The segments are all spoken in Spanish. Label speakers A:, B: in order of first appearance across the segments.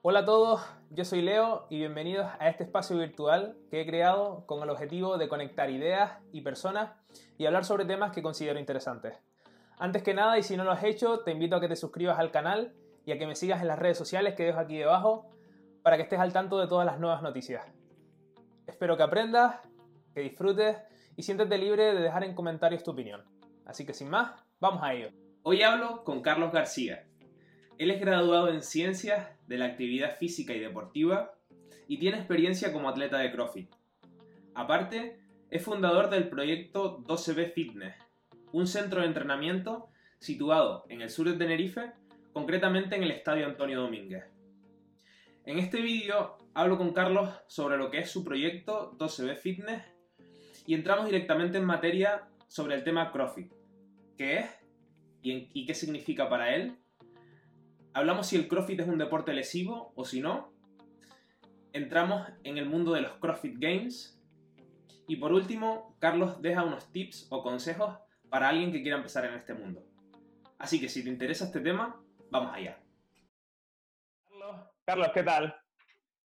A: Hola a todos, yo soy Leo y bienvenidos a este espacio virtual que he creado con el objetivo de conectar ideas y personas y hablar sobre temas que considero interesantes. Antes que nada, y si no lo has hecho, te invito a que te suscribas al canal y a que me sigas en las redes sociales que dejo aquí debajo para que estés al tanto de todas las nuevas noticias. Espero que aprendas, que disfrutes y siéntete libre de dejar en comentarios tu opinión. Así que sin más, vamos a ello. Hoy hablo con Carlos García. Él es graduado en Ciencias de la Actividad Física y Deportiva y tiene experiencia como atleta de CrossFit. Aparte, es fundador del proyecto 12B Fitness, un centro de entrenamiento situado en el sur de Tenerife, concretamente en el Estadio Antonio Domínguez. En este vídeo hablo con Carlos sobre lo que es su proyecto 12B Fitness y entramos directamente en materia sobre el tema CrossFit. ¿Qué es y, qué significa para él? Hablamos si el CrossFit es un deporte lesivo o si no. Entramos en el mundo de los CrossFit Games. Y por último, Carlos deja unos tips o consejos para alguien que quiera empezar en este mundo. Así que si te interesa este tema, vamos allá. Carlos, ¿qué tal?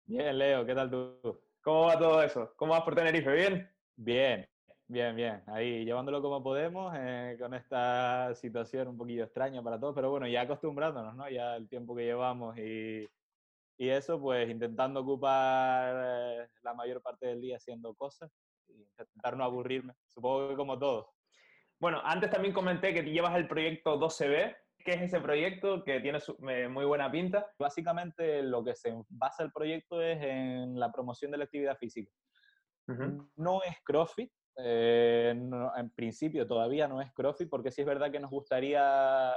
B: Bien, Leo, ¿qué tal tú?
A: ¿Cómo va todo eso? ¿Cómo vas por Tenerife? ¿Bien?
B: Bien, bien, bien. Ahí llevándolo como podemos, eh, con esta situación un poquillo extraña para todos, pero bueno, ya acostumbrándonos, ¿no? Ya el tiempo que llevamos y, y eso, pues intentando ocupar eh, la mayor parte del día haciendo cosas y intentar no aburrirme, supongo que como todos.
A: Bueno, antes también comenté que llevas el proyecto 12B. ¿Qué es ese proyecto que tiene muy buena pinta?
B: Básicamente lo que se basa el proyecto es en la promoción de la actividad física. No es CrossFit, eh, en principio todavía no es CrossFit, porque sí es verdad que nos gustaría,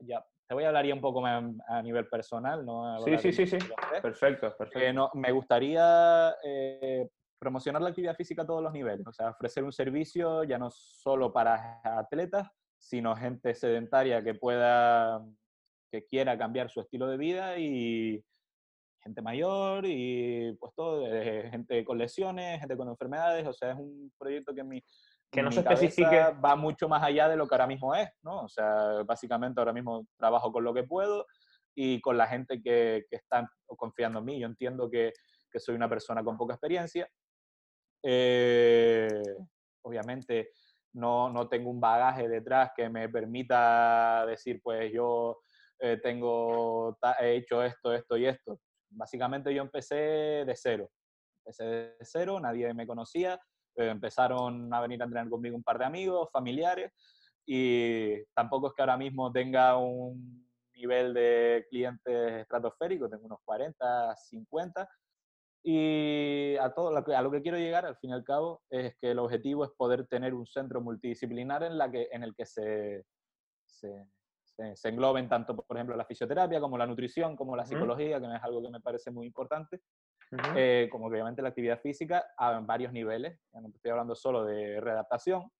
B: ya, te voy a hablar ya un poco más a nivel personal, ¿no?
A: Sí, sí, sí, sí, perfecto, perfecto.
B: Eh, no, me gustaría eh, promocionar la actividad física a todos los niveles, o sea, ofrecer un servicio ya no solo para atletas, sino gente sedentaria que pueda, que quiera cambiar su estilo de vida y gente mayor y pues todo, gente con lesiones, gente con enfermedades, o sea, es un proyecto que mi,
A: que no se especifique
B: va mucho más allá de lo que ahora mismo es, ¿no? O sea, básicamente ahora mismo trabajo con lo que puedo y con la gente que, que está confiando en mí. Yo entiendo que, que soy una persona con poca experiencia eh, obviamente no, no, tengo un bagaje detrás que me permita decir, pues yo eh, tengo, he hecho esto, esto y esto. Básicamente yo empecé de cero. Empecé de cero, nadie me conocía. Eh, empezaron a venir a entrenar conmigo un par de amigos, familiares, y tampoco es que ahora mismo tenga un nivel de clientes estratosférico, tengo unos 40, 50, y a, todo lo que, quiero llegar, al fin y al cabo, es que el objetivo es poder tener un centro multidisciplinar en, la que, en el que se, se, engloben tanto, por ejemplo, la fisioterapia, como la nutrición, como la psicología, que es algo que me parece muy importante, eh, como obviamente la actividad física a varios niveles. Ya no estoy hablando solo de readaptación,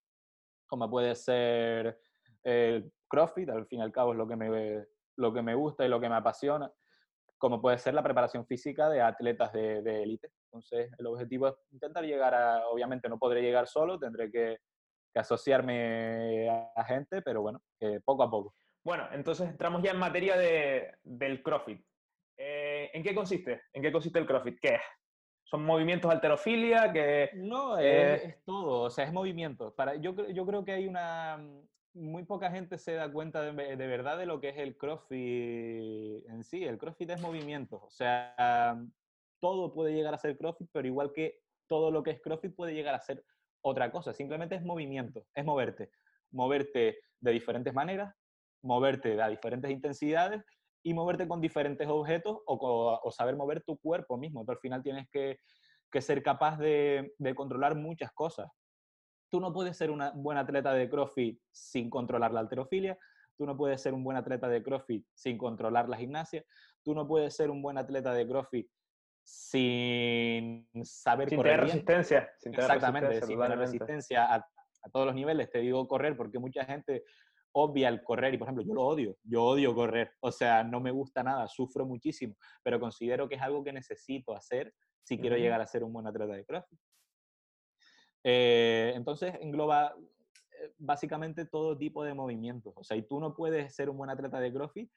B: como puede ser el CrossFit, al fin y al cabo es lo que me, lo que me gusta y lo que me apasiona como puede ser la preparación física de atletas de élite. Entonces, el objetivo es intentar llegar a, obviamente no podré llegar solo, tendré que, asociarme a, gente, pero bueno, poco a poco.
A: Bueno, entonces entramos ya en materia de, del CrossFit. Eh, ¿En qué consiste? ¿En qué consiste el CrossFit? ¿Qué es? ¿Son movimientos alterofilia? Que,
B: no, es, es, todo, o sea, es movimiento. Para, yo, yo creo que hay una, muy poca gente se da cuenta de, verdad de lo que es el CrossFit en sí. El CrossFit es movimiento. O sea, todo puede llegar a ser CrossFit, pero igual que todo lo que es CrossFit puede llegar a ser otra cosa. Simplemente es movimiento, es moverte. Moverte de diferentes maneras, moverte a diferentes intensidades y moverte con diferentes objetos o, saber mover tu cuerpo mismo. Tú al final tienes que, ser capaz de, de controlar muchas cosas tú no puedes ser un buen atleta de CrossFit sin controlar la alterofilia, tú no puedes ser un buen atleta de CrossFit sin controlar la gimnasia, tú no puedes ser un buen atleta de CrossFit sin saber
A: sin Tener resistencia.
B: Sin Exactamente, sin tener resistencia a, todos los niveles. Te digo correr porque mucha gente obvia el correr y, por ejemplo, yo lo odio, yo odio correr, o sea, no me gusta nada, sufro muchísimo, pero considero que es algo que necesito hacer si quiero llegar a ser un buen atleta de CrossFit. Eh, entonces engloba eh, básicamente todo tipo de movimientos. O sea, y tú no puedes ser un buen atleta de CrossFit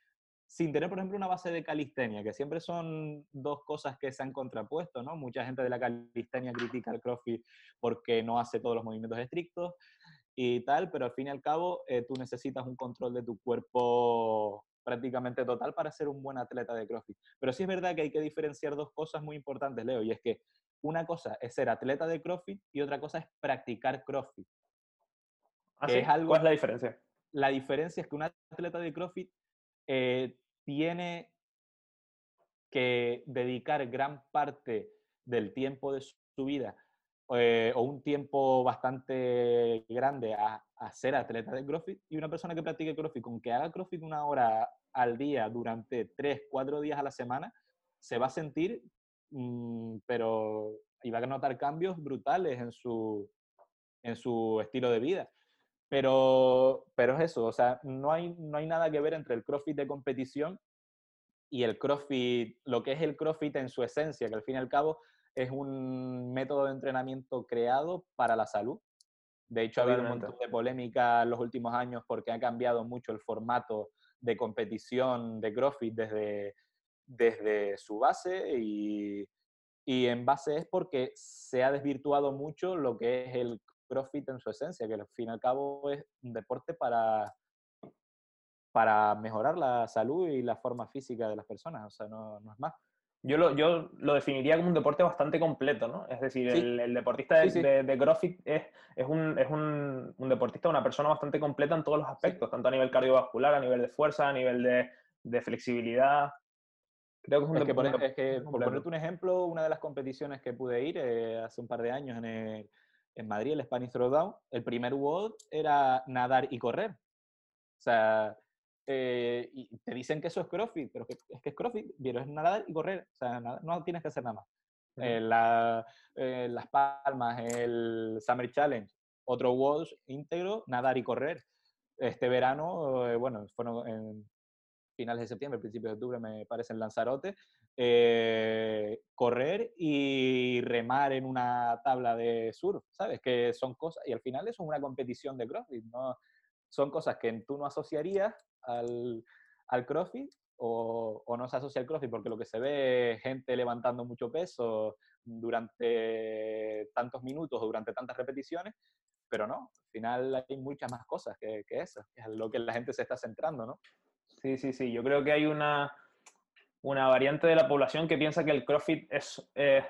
B: sin tener, por ejemplo, una base de calistenia, que siempre son dos cosas que se han contrapuesto, ¿no? Mucha gente de la calistenia critica al CrossFit porque no hace todos los movimientos estrictos y tal, pero al fin y al cabo eh, tú necesitas un control de tu cuerpo prácticamente total para ser un buen atleta de CrossFit. Pero sí es verdad que hay que diferenciar dos cosas muy importantes, Leo, y es que una cosa es ser atleta de CrossFit y otra cosa es practicar CrossFit.
A: ¿Ah, es algo, ¿Cuál es la diferencia?
B: La diferencia es que un atleta de CrossFit eh, tiene que dedicar gran parte del tiempo de su vida eh, o un tiempo bastante grande a, ser atleta de CrossFit y una persona que practique CrossFit, con que haga CrossFit una hora al día durante tres, cuatro días a la semana, se va a sentir, mm, pero y va a notar cambios brutales en su, en su estilo de vida. Pero, pero es eso, o sea, no hay, no hay nada que ver entre el CrossFit de competición y el CrossFit, lo que es el CrossFit en su esencia, que al fin y al cabo es un método de entrenamiento creado para la salud. De hecho, ha habido un montón de polémica en los últimos años porque ha cambiado mucho el formato de competición de CrossFit desde, desde su base y, y en base es porque se ha desvirtuado mucho lo que es el CrossFit en su esencia, que al fin y al cabo es un deporte para, para mejorar la salud y la forma física de las personas, o sea, no, no es más.
A: Yo lo, yo lo definiría como un deporte bastante completo, ¿no? Es decir, el, deportista de, de, CrossFit es, es, un, es un, un, deportista, una persona bastante completa en todos los aspectos, tanto a nivel cardiovascular, a nivel de fuerza, a nivel de, de flexibilidad.
B: Creo que es un deporte. por, es que, por ponerte un ejemplo, una de las competiciones que pude ir eh, hace un par de años en, en Madrid, el Spanish Throwdown, el primer WOD era nadar y correr. O sea, eh, y te dicen que eso es CrossFit, pero es que es CrossFit, pero es nadar y correr, o sea, no tienes que hacer nada más. Eh, la, eh, las Palmas, el Summer Challenge, otro WOS íntegro, nadar y correr. Este verano, bueno, fueron en finales de septiembre, principios de octubre, me parece en Lanzarote, correr y remar en una tabla de surf, ¿sabes? Que son cosas, y al final eso es una competición de CrossFit, ¿no? Son cosas que tú no asociarías al, al CrossFit o, o, no se asocia al CrossFit porque lo que se ve es gente levantando mucho peso durante tantos minutos o durante tantas repeticiones, pero no, al final hay muchas más cosas que, que eso, es lo que la gente se está centrando, ¿no?
A: Sí, sí, sí, yo creo que hay una, una variante de la población que piensa que el CrossFit es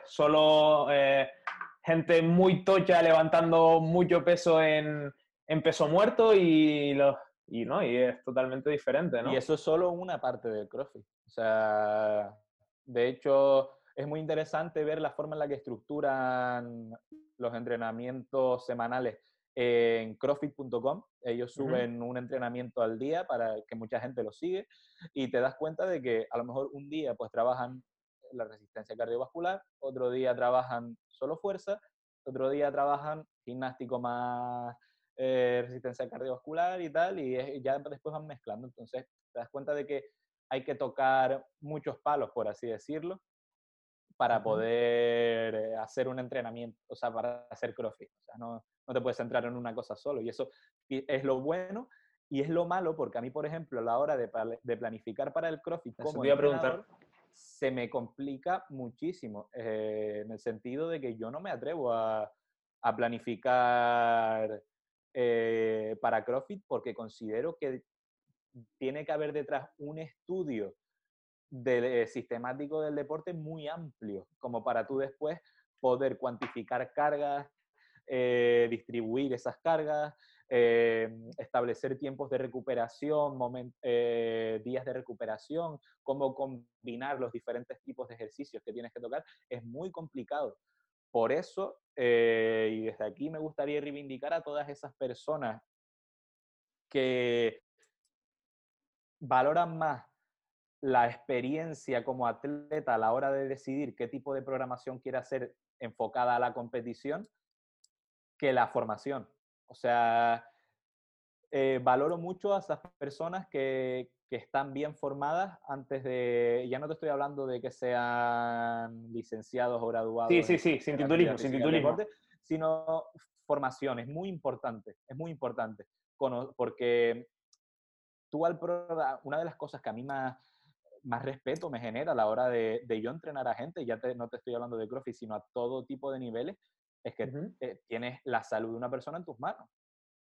A: solo eh, gente muy tocha levantando mucho peso en, en peso muerto y los y no, y es totalmente diferente, ¿no?
B: Y eso es solo una parte del CrossFit. O sea, de hecho, es muy interesante ver la forma en la que estructuran los entrenamientos semanales en crossfit.com. Ellos suben un entrenamiento al día para que mucha gente lo sigue y te das cuenta de que a lo mejor un día pues trabajan la resistencia cardiovascular, otro día trabajan solo fuerza, otro día trabajan gimnástico más eh, resistencia cardiovascular y tal, y ya después van mezclando. Entonces, te das cuenta de que hay que tocar muchos palos, por así decirlo, para poder eh, hacer un entrenamiento, o sea, para hacer CrossFit. O sea, no, no te puedes centrar en una cosa solo. Y eso es lo bueno y es lo malo, porque a mí, por ejemplo, a la hora de, de planificar para el CrossFit, como
A: a preguntar.
B: se me complica muchísimo, eh, en el sentido de que yo no me atrevo a, a planificar eh, para CrossFit porque considero que tiene que haber detrás un estudio de, sistemático del deporte muy amplio, como para tú después poder cuantificar cargas, eh, distribuir esas cargas, eh, establecer tiempos de recuperación, días de recuperación, cómo combinar los diferentes tipos de ejercicios que tienes que tocar, es muy complicado. Por eso, eh, y desde aquí me gustaría reivindicar a todas esas personas que valoran más la experiencia como atleta a la hora de decidir qué tipo de programación quiere hacer enfocada a la competición que la formación. O sea, eh, valoro mucho a esas personas que, que están bien formadas antes de, ya no te estoy hablando de que sean licenciados o graduados.
A: Sí, sí, sí, sin titulismo, sin titulismo.
B: sino formación, es muy importante, es muy importante, porque tú al una de las cosas que a mí más, más respeto me genera a la hora de, de yo entrenar a gente, ya no te estoy hablando de CrossFit, sino a todo tipo de niveles, es que eh, tienes la salud de una persona en tus manos.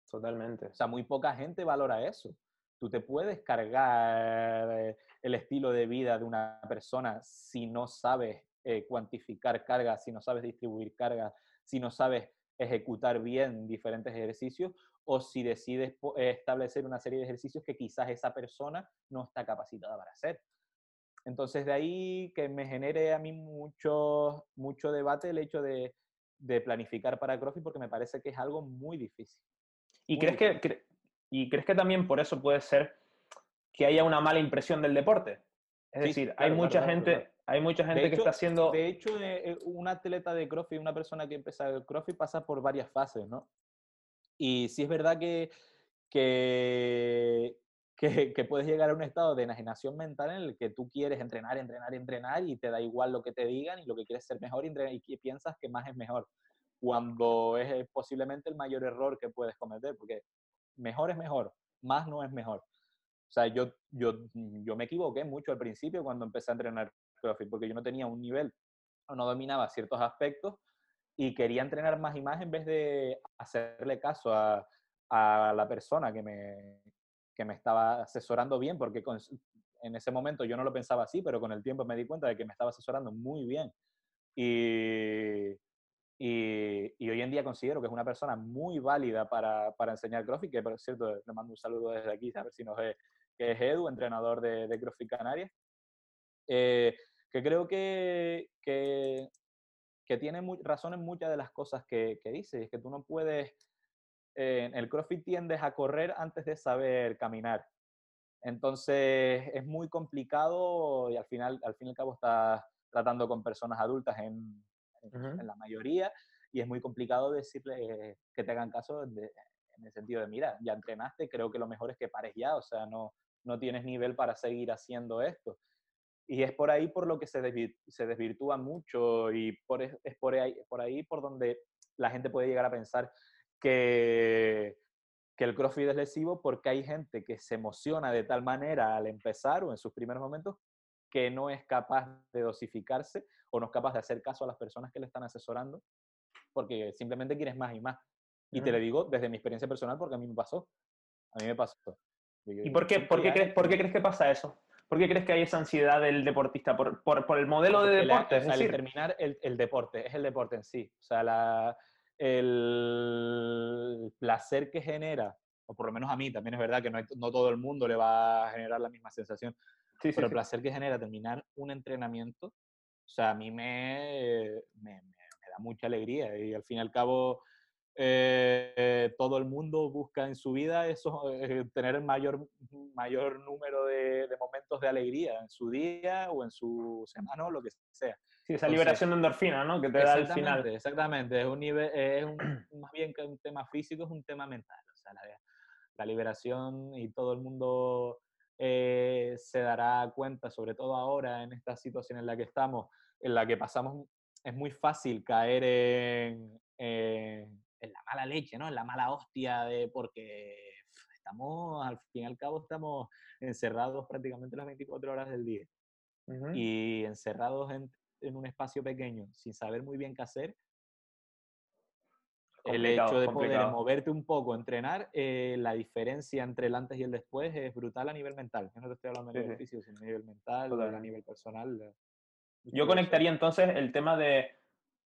A: Totalmente.
B: O sea, muy poca gente valora eso. Tú te puedes cargar eh, el estilo de vida de una persona si no sabes eh, cuantificar cargas, si no sabes distribuir cargas, si no sabes ejecutar bien diferentes ejercicios o si decides establecer una serie de ejercicios que quizás esa persona no está capacitada para hacer. Entonces, de ahí que me genere a mí mucho, mucho debate el hecho de, de planificar para CrossFit porque me parece que es algo muy difícil.
A: ¿Y, crees, Que, ¿Y crees que también por eso puede ser que haya una mala impresión del deporte? Es decir, hay, mucha gente, hay mucha gente que está haciendo...
B: De hecho, eh, un atleta de CrossFit, una persona que empieza el CrossFit pasa por varias fases, ¿no? Y sí es verdad que, que, que, puedes llegar a un estado de enajenación mental en el que tú quieres entrenar, entrenar, entrenar y te da igual lo que te digan y lo que quieres ser mejor y, y piensas que más es mejor, cuando es eh, posiblemente el mayor error que puedes cometer, porque mejor es mejor, más no es mejor. O sea, yo, yo, yo me equivoqué mucho al principio cuando empecé a entrenar CrossFit, porque yo no tenía un nivel no dominaba ciertos aspectos y quería entrenar más y más en vez de hacerle caso a, a la persona que me, que me estaba asesorando bien, porque en ese momento yo no lo pensaba así, pero con el tiempo me di cuenta de que me estaba asesorando muy bien. Y, y, hoy en día considero que es una persona muy válida para, para, enseñar CrossFit, que por cierto le mando un saludo desde aquí, a ver si nos ve, que es Edu, entrenador de, de CrossFit Canarias, eh, que creo que, que, que tiene razón en muchas de las cosas que, que dice, es que tú no puedes en el CrossFit tiendes a correr antes de saber caminar. Entonces es muy complicado y al final, al fin y al cabo estás tratando con personas adultas en, en, la mayoría y es muy complicado decirle que te hagan caso en el sentido de, mira, ya entrenaste, creo que lo mejor es que pares ya, o sea, no, no tienes nivel para seguir haciendo esto. Y es por ahí por lo que se, se desvirtúa mucho y por, es por ahí, por ahí por donde la gente puede llegar a pensar que, que el CrossFit es lesivo porque hay gente que se emociona de tal manera al empezar o en sus primeros momentos que no es capaz de dosificarse o no es capaz de hacer caso a las personas que le están asesorando porque simplemente quieres más y más. Y te lo digo desde mi experiencia personal porque a mí me pasó. A mí me pasó.
A: ¿Y por qué, por qué, crees, por qué crees que pasa eso? ¿Por qué crees que hay esa ansiedad del deportista? ¿Por, por, por el modelo de deporte?
B: es decir, terminar el, el, deporte, es el deporte en sí. O sea, la, el placer que genera, o por lo menos a mí, también es verdad que no, no todo el mundo le va a generar la misma sensación, pero el placer que genera terminar un entrenamiento, o sea, a mí me, me, me da mucha alegría y al fin y al cabo eh, todo el mundo busca en su vida eso, eh, tener el mayor, mayor número de, momentos de alegría en su día o en su semana o lo que sea.
A: Sí, esa liberación de endorfina, ¿no? Que te da al final.
B: Exactamente, es un nivel, es un, más bien que un tema físico, es un tema mental. O sea, la, la liberación y todo el mundo eh, se dará cuenta, sobre todo ahora en esta situación en la que estamos, en la que pasamos, es muy fácil caer en, en la mala leche, ¿no? En la mala hostia de porque estamos, al fin y al cabo, estamos encerrados prácticamente las 24 horas del día. Y encerrados en, en, un espacio pequeño, sin saber muy bien qué hacer. El hecho de poder moverte un poco, entrenar, eh, la diferencia entre el antes y el después es brutal a nivel mental. Yo no te estoy hablando de nivel físico, sino a nivel mental, a nivel personal.
A: Yo conectaría entonces el tema de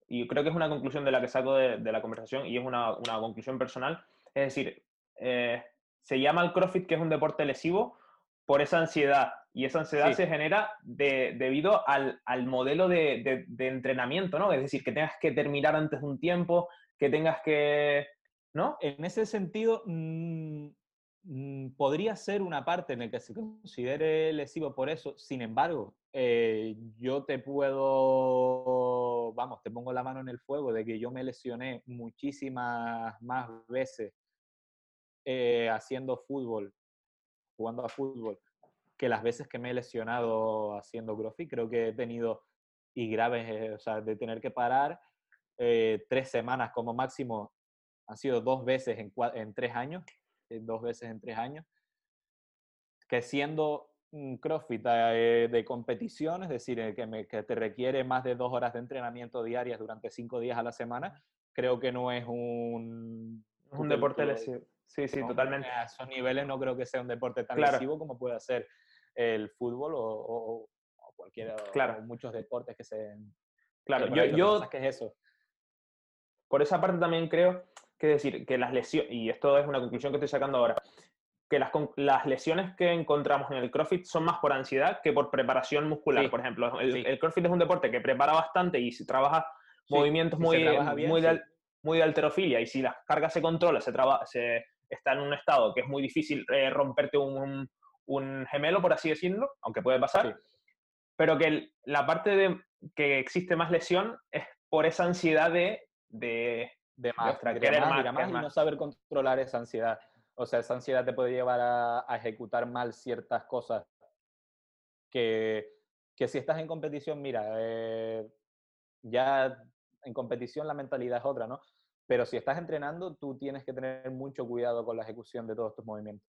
A: y creo que es una conclusión de la que saco de, la conversación y es una, conclusión personal, es decir, eh, se llama el CrossFit que es un deporte lesivo por esa ansiedad y esa ansiedad se genera debido al, modelo de, entrenamiento, ¿no? Es decir, que tengas que terminar antes de un tiempo, que tengas que... ¿No?
B: En ese sentido, mm, mm, podría ser una parte en la que se considere lesivo por eso, sin embargo, eh, yo te puedo, vamos, te pongo la mano en el fuego de que yo me lesioné muchísimas más veces eh, haciendo fútbol, jugando a fútbol, que las veces que me he lesionado haciendo CrossFit. Creo que he tenido, y graves, eh, o sea, de tener que parar tres semanas como máximo, han sido dos veces en, en tres años, dos veces en tres años, que siendo un CrossFit eh, de competición, es decir, eh, que, que, te requiere más de dos horas de entrenamiento diarias durante cinco días a la semana, creo que no es un...
A: Un deporte lesivo. Sí, sí, totalmente.
B: A esos niveles no creo que sea un deporte tan lesivo como puede ser el fútbol o, o, cualquier,
A: claro.
B: muchos deportes que se...
A: Claro, yo... yo
B: ¿Qué es eso?
A: Por esa parte también creo que decir que las lesiones, y esto es una conclusión que estoy sacando ahora, que las, las, lesiones que encontramos en el CrossFit son más por ansiedad que por preparación muscular. por ejemplo, el, CrossFit es un deporte que prepara bastante y si trabaja movimientos muy, muy, de, muy, de, alterofilia y si las cargas se controla, se, se está en un estado que es muy difícil eh, romperte un, un, gemelo, por así decirlo, aunque puede pasar, pero que la parte de que existe más lesión es por esa ansiedad de... de,
B: de más, querer más, y no saber controlar esa ansiedad. O sea, esa ansiedad te puede llevar a, ejecutar mal ciertas cosas que, que, si estás en competición, mira, eh, ya en competición la mentalidad es otra, ¿no? Pero si estás entrenando, tú tienes que tener mucho cuidado con la ejecución de todos tus movimientos.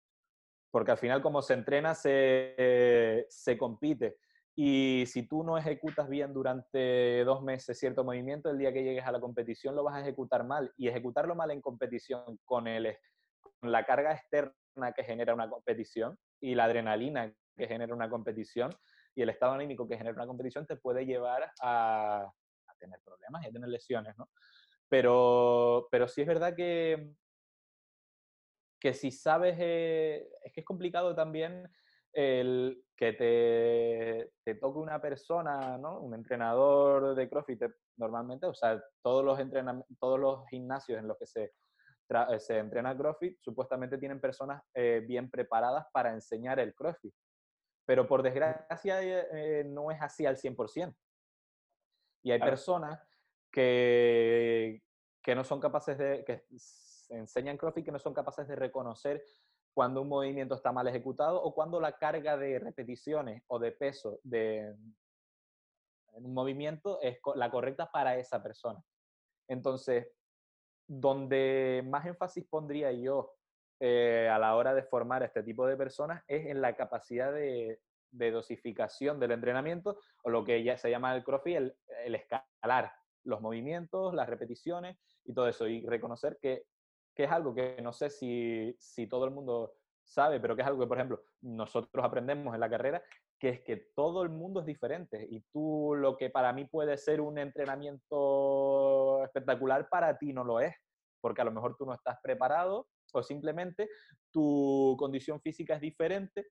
B: Porque al final, como se entrena, se, se compite. Y si tú no ejecutas bien durante dos meses cierto movimiento, el día que llegues a la competición lo vas a ejecutar mal. Y ejecutarlo mal en competición con el, la carga externa que genera una competición y la adrenalina que genera una competición y el estado anímico que genera una competición te puede llevar a, tener problemas y a tener lesiones, ¿no? Pero, pero sí es verdad que, que si sabes, eh, es que es complicado también el que te, te, toque una persona, ¿no? Un entrenador de CrossFit, normalmente, o sea, todos los, todos los gimnasios en los que se eh, se entrena CrossFit, supuestamente tienen personas eh, bien preparadas para enseñar el CrossFit. Pero por desgracia eh, no es así al 100%. Y hay personas que, que no son capaces de, que enseñan CrossFit que no son capaces de reconocer cuando un movimiento está mal ejecutado o cuando la carga de repeticiones o de peso de un movimiento es la correcta para esa persona. Entonces, donde más énfasis pondría yo eh, a la hora de formar a este tipo de personas es en la capacidad de, dosificación del entrenamiento o lo que ya se llama el CrossFit, el, escalar los movimientos, las repeticiones y todo eso y reconocer que, que es algo que no sé si, si todo el mundo sabe, pero que es algo que, por ejemplo, nosotros aprendemos en la carrera, que es que todo el mundo es diferente y tú lo que para mí puede ser un entrenamiento espectacular, para ti no lo es, porque a lo mejor tú no estás preparado o simplemente tu condición física es diferente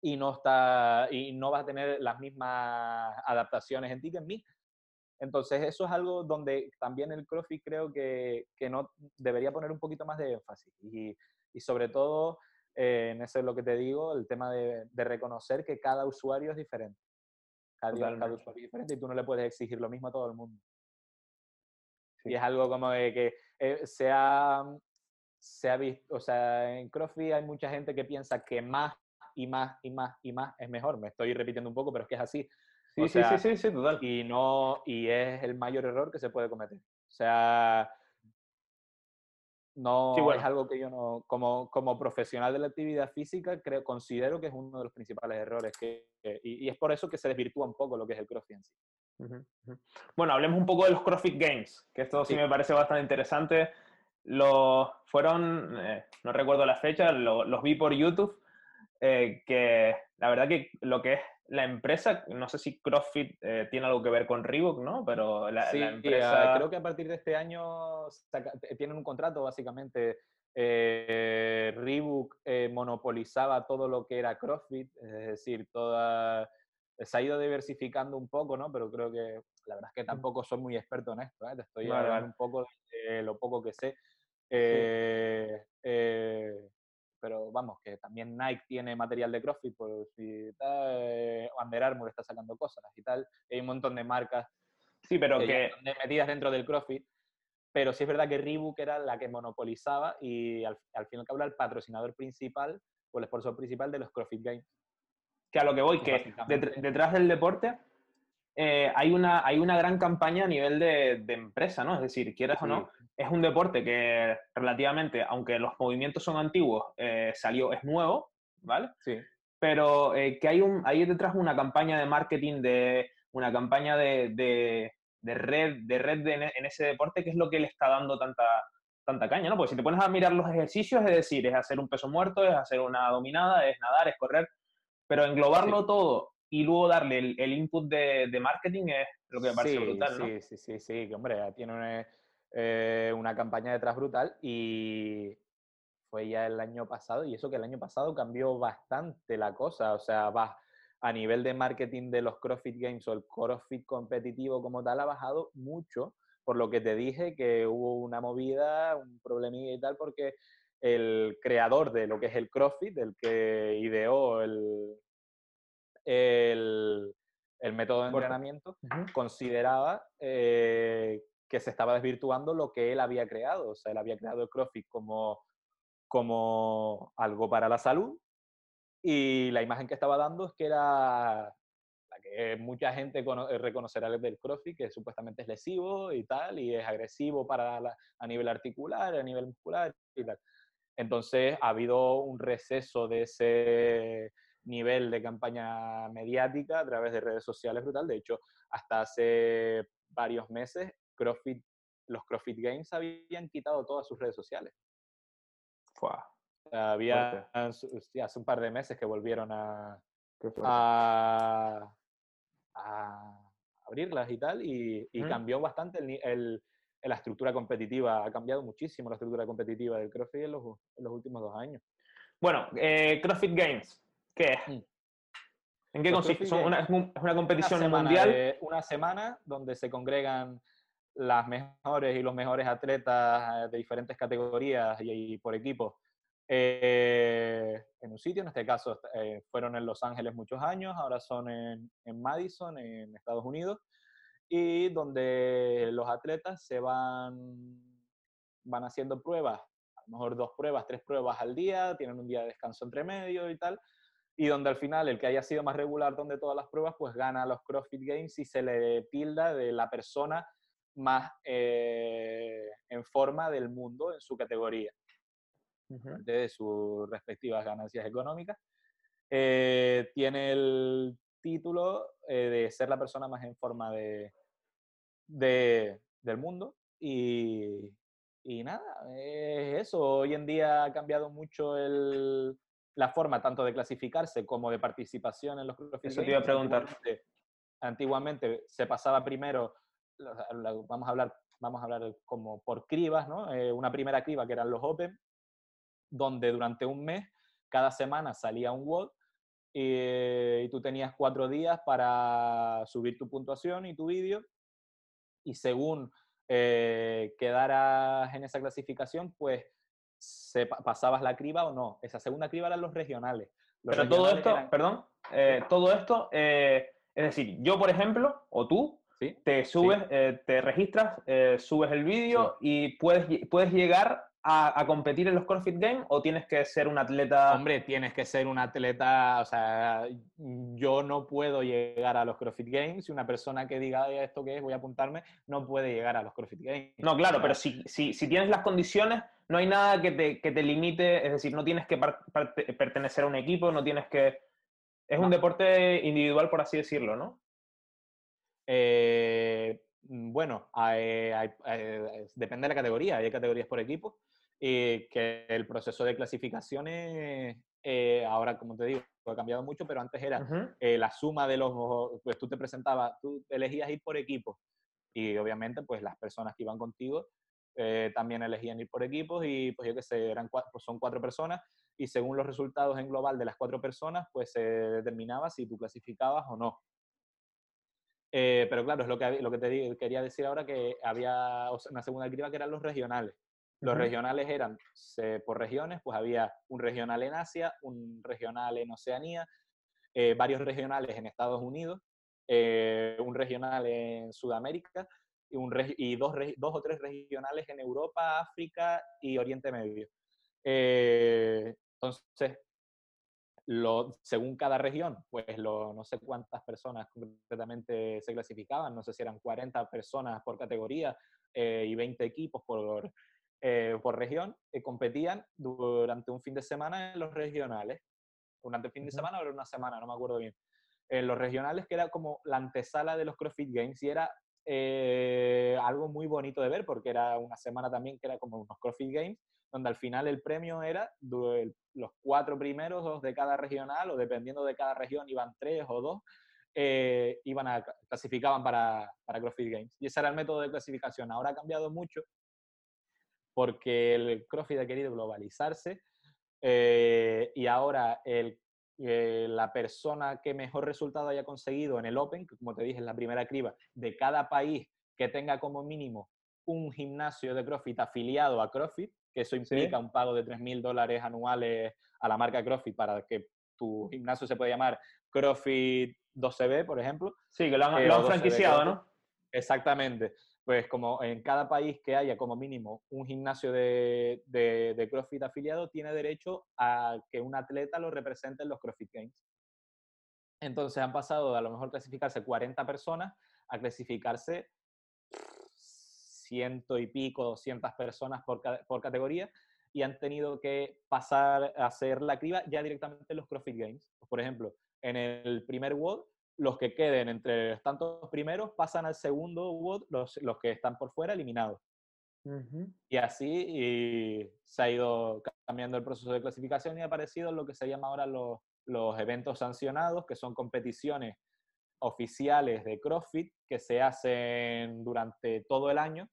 B: y no, está, y no vas a tener las mismas adaptaciones en ti que en mí. Entonces eso es algo donde también el CrossFit creo que, que no debería poner un poquito más de énfasis y, y sobre todo eh, en eso es lo que te digo, el tema de, de reconocer que cada usuario es diferente. Cada, cada, usuario es diferente y tú no le puedes exigir lo mismo a todo el mundo. Y es algo como de que eh, se, ha, se ha visto, o sea, en CrossFit hay mucha gente que piensa que más y más y más y más es mejor. Me estoy repitiendo un poco, pero es que es así.
A: Sí, sí, sí, sí, sí, total.
B: Y, no, y es el mayor error que se puede cometer. O sea, no es algo que yo no, como, como profesional de la actividad física, creo, considero que es uno de los principales errores. Que, y, es por eso que se desvirtúa un poco lo que es el CrossFit en sí.
A: Bueno, hablemos un poco de los CrossFit Games, que esto sí, me parece bastante interesante. Los fueron, eh, no recuerdo la fecha, los vi por YouTube, eh, que la verdad que lo que es la empresa, no sé si CrossFit eh, tiene algo que ver con Reebok, ¿no? Pero la, empresa...
B: creo que a partir de este año tienen un contrato, básicamente. Eh, Reebok eh, monopolizaba todo lo que era CrossFit, es decir, toda... Se ha ido diversificando un poco, ¿no? Pero creo que la verdad es que tampoco soy muy experto en esto, Te estoy hablando un poco de lo poco que sé pero vamos, que también Nike tiene material de CrossFit, por si eh, Under Armour está sacando cosas y tal, hay un montón de marcas
A: sí, pero que,
B: metidas dentro del CrossFit, pero sí es verdad que Reebok era la que monopolizaba y al, al fin y al cabo el patrocinador principal o el sponsor principal de los CrossFit Games.
A: Que a lo que voy, que detrás del deporte eh, hay, una, hay una gran campaña a nivel de, de empresa, ¿no? Es decir, quieras o no, es un deporte que relativamente, aunque los movimientos son antiguos, eh, salió, es nuevo, ¿vale?
B: Sí.
A: pero eh, que hay, un, hay detrás una campaña de marketing, de una campaña de, de, red, de red en ese deporte, que es lo que le está dando tanta, tanta caña, ¿no? Porque si te pones a mirar los ejercicios, es decir, es hacer un peso muerto, es hacer una dominada, es nadar, es correr, pero englobarlo todo y luego darle el, input de, marketing es lo que me parece brutal, ¿no?
B: Sí, sí, sí, sí, que hombre, tiene una, eh, una campaña detrás brutal y fue ya el año pasado, y eso que el año pasado cambió bastante la cosa, o sea, va a nivel de marketing de los CrossFit Games o el CrossFit competitivo como tal ha bajado mucho, por lo que te dije que hubo una movida, un problemilla y tal, porque el creador de lo que es el CrossFit, el que ideó el, el, método de entrenamiento, consideraba eh, que se estaba desvirtuando lo que él había creado. O sea, él había creado el CrossFit como, como algo para la salud y la imagen que estaba dando es que era la que mucha gente eh, reconocerá del CrossFit, que supuestamente es lesivo y tal, y es agresivo para a nivel articular, a nivel muscular y tal. Entonces ha habido un receso de ese nivel de campaña mediática a través de redes sociales brutal. De hecho, hasta hace varios meses, CrossFit, los CrossFit Games habían quitado todas sus redes sociales. Había hace un par de meses que volvieron a, a, abrirlas y tal, y, cambió bastante el, la estructura competitiva, ha cambiado muchísimo la estructura competitiva del CrossFit en los, últimos dos años.
A: Bueno, eh, CrossFit Games, ¿qué es? Mm. ¿En qué consiste? ¿Es una, una, competición mundial?
B: una semana donde se congregan las mejores y los mejores atletas de diferentes categorías y, por equipo eh, en un sitio. En este caso eh, fueron en Los Ángeles muchos años, ahora son en, en Madison, en Estados Unidos, y donde los atletas se van, van haciendo pruebas, a lo mejor dos pruebas, tres pruebas al día, tienen un día de descanso entre medio y tal, y donde al final el que haya sido más regular donde todas las pruebas, pues gana los CrossFit Games y se le tilda de la persona más eh, en forma del mundo en su categoría, de sus respectivas ganancias económicas. Eh, tiene el título eh, de ser la persona más en forma de, del mundo y, y nada, es eso. Hoy en día ha cambiado mucho el, la forma tanto de clasificarse como de participación en los CrossFit
A: Eso te iba a preguntar.
B: Antiguamente, se pasaba primero, vamos a hablar, vamos a hablar como por cribas, ¿no? Eh, una primera criba que eran los Open, donde durante un mes, cada semana salía un WOD y, y tú tenías cuatro días para subir tu puntuación y tu vídeo y según eh, quedaras en esa clasificación, pues se, pasabas la criba o no. Esa segunda criba eran los regionales.
A: Pero todo esto, perdón, eh, todo esto, eh, es decir, yo por ejemplo, o tú, te subes, eh, te registras, subes el vídeo y puedes, puedes llegar a, competir en los CrossFit Games o tienes que ser un atleta?
B: Hombre, tienes que ser un atleta, o sea, yo no puedo llegar a los CrossFit Games. Si una persona que diga esto que es, voy a apuntarme, no puede llegar a los CrossFit Games.
A: No, claro, pero si, si, si tienes las condiciones, no hay nada que te, que te limite, es decir, no tienes que pertenecer a un equipo, no tienes que... Es un deporte individual, por así decirlo, ¿no?
B: Eh, bueno, depende de la categoría. Hay categorías por equipo y que el proceso de clasificaciones, eh, ahora como te digo, ha cambiado mucho, pero antes era eh, la suma de los, pues tú te presentabas, tú elegías ir por equipo y obviamente pues las personas que iban contigo eh, también elegían ir por equipos y pues yo qué sé, eran cuatro, pues, son cuatro personas y según los resultados en global de las cuatro personas pues se determinaba si tú clasificabas o no. Pero claro, es lo que, lo que te quería decir ahora que había una segunda criba que eran los regionales. Los regionales eran por regiones, pues había un regional en Asia, un regional en Oceanía, eh, varios regionales en Estados Unidos, eh, un regional en Sudamérica y, un y dos, dos, o tres regionales en Europa, África y Oriente Medio. Eh, entonces, lo, según cada región, pues lo, no sé cuántas personas concretamente se clasificaban, no sé si eran 40 personas por categoría y 20 equipos por, eh, por región, que competían durante un fin de semana en los regionales. durante el fin de semana o era una semana, no me acuerdo bien. En los regionales, que era como la antesala de los CrossFit Games y era eh, algo muy bonito de ver porque era una semana también que era como unos CrossFit Games, donde al final el premio era los cuatro primeros de cada regional o dependiendo de cada región iban tres o dos, eh, iban clasificaban para, para CrossFit Games. Y ese era el método de clasificación. Ahora ha cambiado mucho porque el CrossFit ha querido globalizarse eh, y ahora el, eh, la persona que mejor resultado haya conseguido en el Open, que como te dije es la primera criba, de cada país que tenga como mínimo un gimnasio de CrossFit afiliado a CrossFit, que eso implica un pago de 3.000 dólares anuales a la marca CrossFit para que tu gimnasio se pueda llamar CrossFit 12B, por ejemplo.
A: Sí, que lo han, franquiciado, ¿no?
B: Exactamente pues como en cada país que haya como mínimo un gimnasio de, de, CrossFit afiliado, tiene derecho a que un atleta lo represente en los CrossFit Games. Entonces han pasado de a lo mejor clasificarse 40 personas a clasificarse ciento y pico, 200 personas por, por categoría y han tenido que pasar a hacer la criba ya directamente en los CrossFit Games. Por ejemplo, en el primer WOD los que queden entre los tantos primeros pasan al segundo WOD, los, los que están por fuera eliminados. Y así se ha ido cambiando el proceso de clasificación y ha aparecido lo que se llama ahora los, los eventos sancionados, que son competiciones oficiales de CrossFit que se hacen durante todo el año,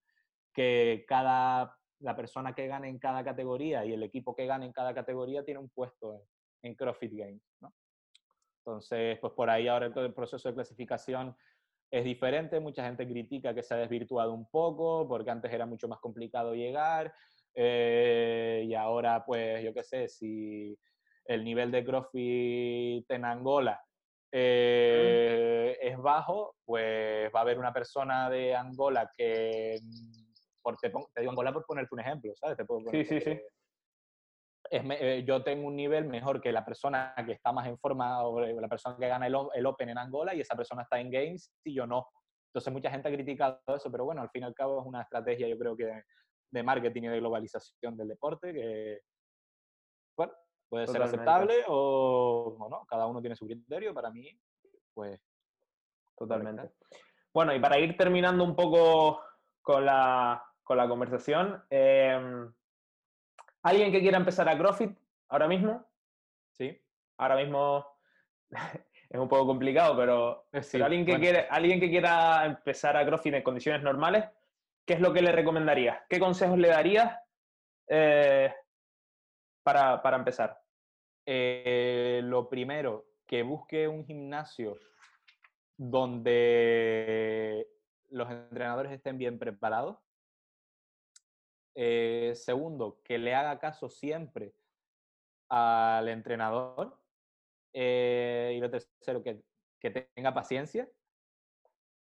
B: que cada la persona que gane en cada categoría y el equipo que gane en cada categoría tiene un puesto en, en CrossFit Games. ¿no? Entonces, pues por ahí ahora todo el proceso de clasificación es diferente. Mucha gente critica que se ha desvirtuado un poco porque antes era mucho más complicado llegar. Eh, y ahora, pues, yo qué sé, si el nivel de CrossFit en Angola eh, es bajo, pues va a haber una persona de Angola que, por, te, digo Angola por ponerte un ejemplo, ¿sabes? Te puedo
A: sí, sí, sí.
B: Eh, yo tengo un nivel mejor que la persona que está más en forma o la persona que gana el, el, Open en Angola y esa persona está en Games y yo no. Entonces mucha gente ha criticado eso, pero bueno, al fin y al cabo es una estrategia yo creo que de marketing y de globalización del deporte que, bueno, puede ser aceptable o, o, no, cada uno tiene su criterio, para mí, pues...
A: Totalmente. Bueno, y para ir terminando un poco con la, con la conversación, eh, ¿Alguien que quiera empezar a CrossFit ahora mismo?
B: Sí.
A: Ahora mismo es un poco complicado, pero, alguien, que quiere, alguien que quiera empezar a CrossFit en condiciones normales, ¿qué es lo que le recomendarías? ¿Qué consejos le darías eh, para, para, empezar?
B: Eh, lo primero, que busque un gimnasio donde los entrenadores estén bien preparados eh, segundo, que le haga caso siempre al entrenador. Eh, y lo tercero, que, que, tenga paciencia,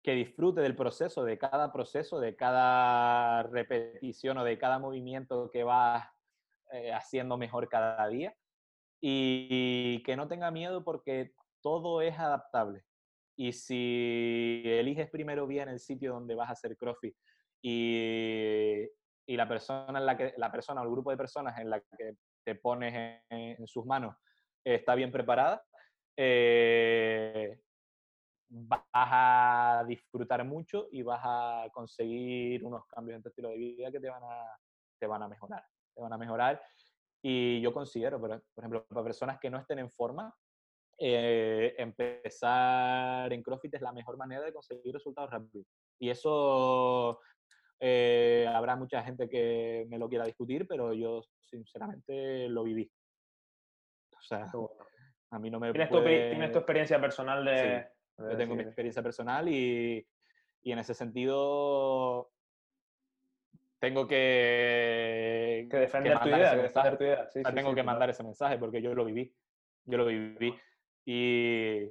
B: que disfrute del proceso, de cada proceso, de cada repetición o de cada movimiento que va eh, haciendo mejor cada día. Y que no tenga miedo porque todo es adaptable. Y si eliges primero bien el sitio donde vas a hacer CrossFit y, y la persona, en la, que, la persona o el grupo de personas en la que te pones en, sus manos está bien preparada, eh, vas a disfrutar mucho y vas a conseguir unos cambios en tu estilo de vida que te van a, te van a mejorar. Te van a mejorar. Y yo considero, por, ejemplo, para personas que no estén en forma, eh, empezar en CrossFit es la mejor manera de conseguir resultados rápidos. Y eso eh, habrá mucha gente que me lo quiera discutir, pero yo sinceramente lo viví. O sea, a mí no me
A: ¿Tienes, tu, ¿Tienes tu experiencia personal de...?
B: yo tengo mi experiencia personal y, y, en ese sentido tengo que...
A: Que defender tu idea. Defender tu idea.
B: Sí, tengo que mandar ese mensaje porque yo lo viví. Yo lo viví. Y,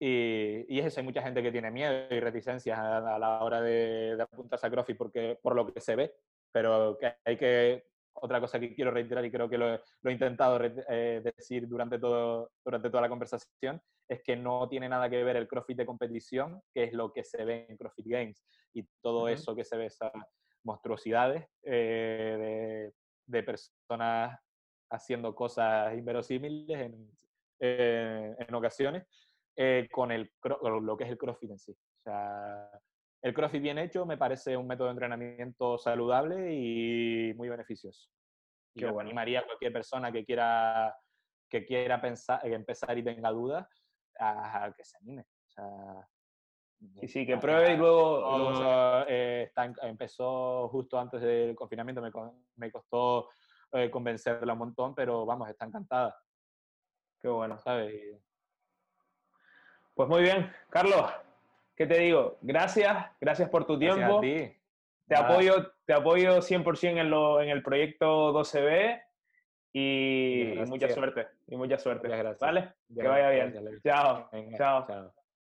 B: y, es eso, hay mucha gente que tiene miedo y reticencias a, la hora de, apuntarse a CrossFit porque, por lo que se ve, pero que hay que, otra cosa que quiero reiterar y creo que lo, he intentado eh, decir durante, todo, durante toda la conversación, es que no tiene nada que ver el CrossFit de competición, que es lo que se ve en CrossFit Games, y todo eso que se ve, esas monstruosidades eh, de, de personas haciendo cosas inverosímiles en, eh, en ocasiones, con el, lo que es el CrossFit en sí. O sea, el CrossFit bien hecho me parece un método de entrenamiento saludable y muy beneficioso. Y yo animaría a cualquier persona que quiera, que quiera pensar, empezar y tenga dudas a, que se anime. O sea,
A: Sí, sí, que pruebe y luego...
B: Eh, empezó justo antes del confinamiento, me, me costó eh, convencerla un montón, pero vamos, está encantada.
A: Qué bueno. ¿sabes? Pues muy bien, Carlos, ¿qué te digo? Gracias, gracias por tu tiempo. Te apoyo, te apoyo 100% en, lo, en el proyecto 12B y mucha suerte. Y mucha suerte. Gracias. ¿Vale? que vaya bien. chao. chao.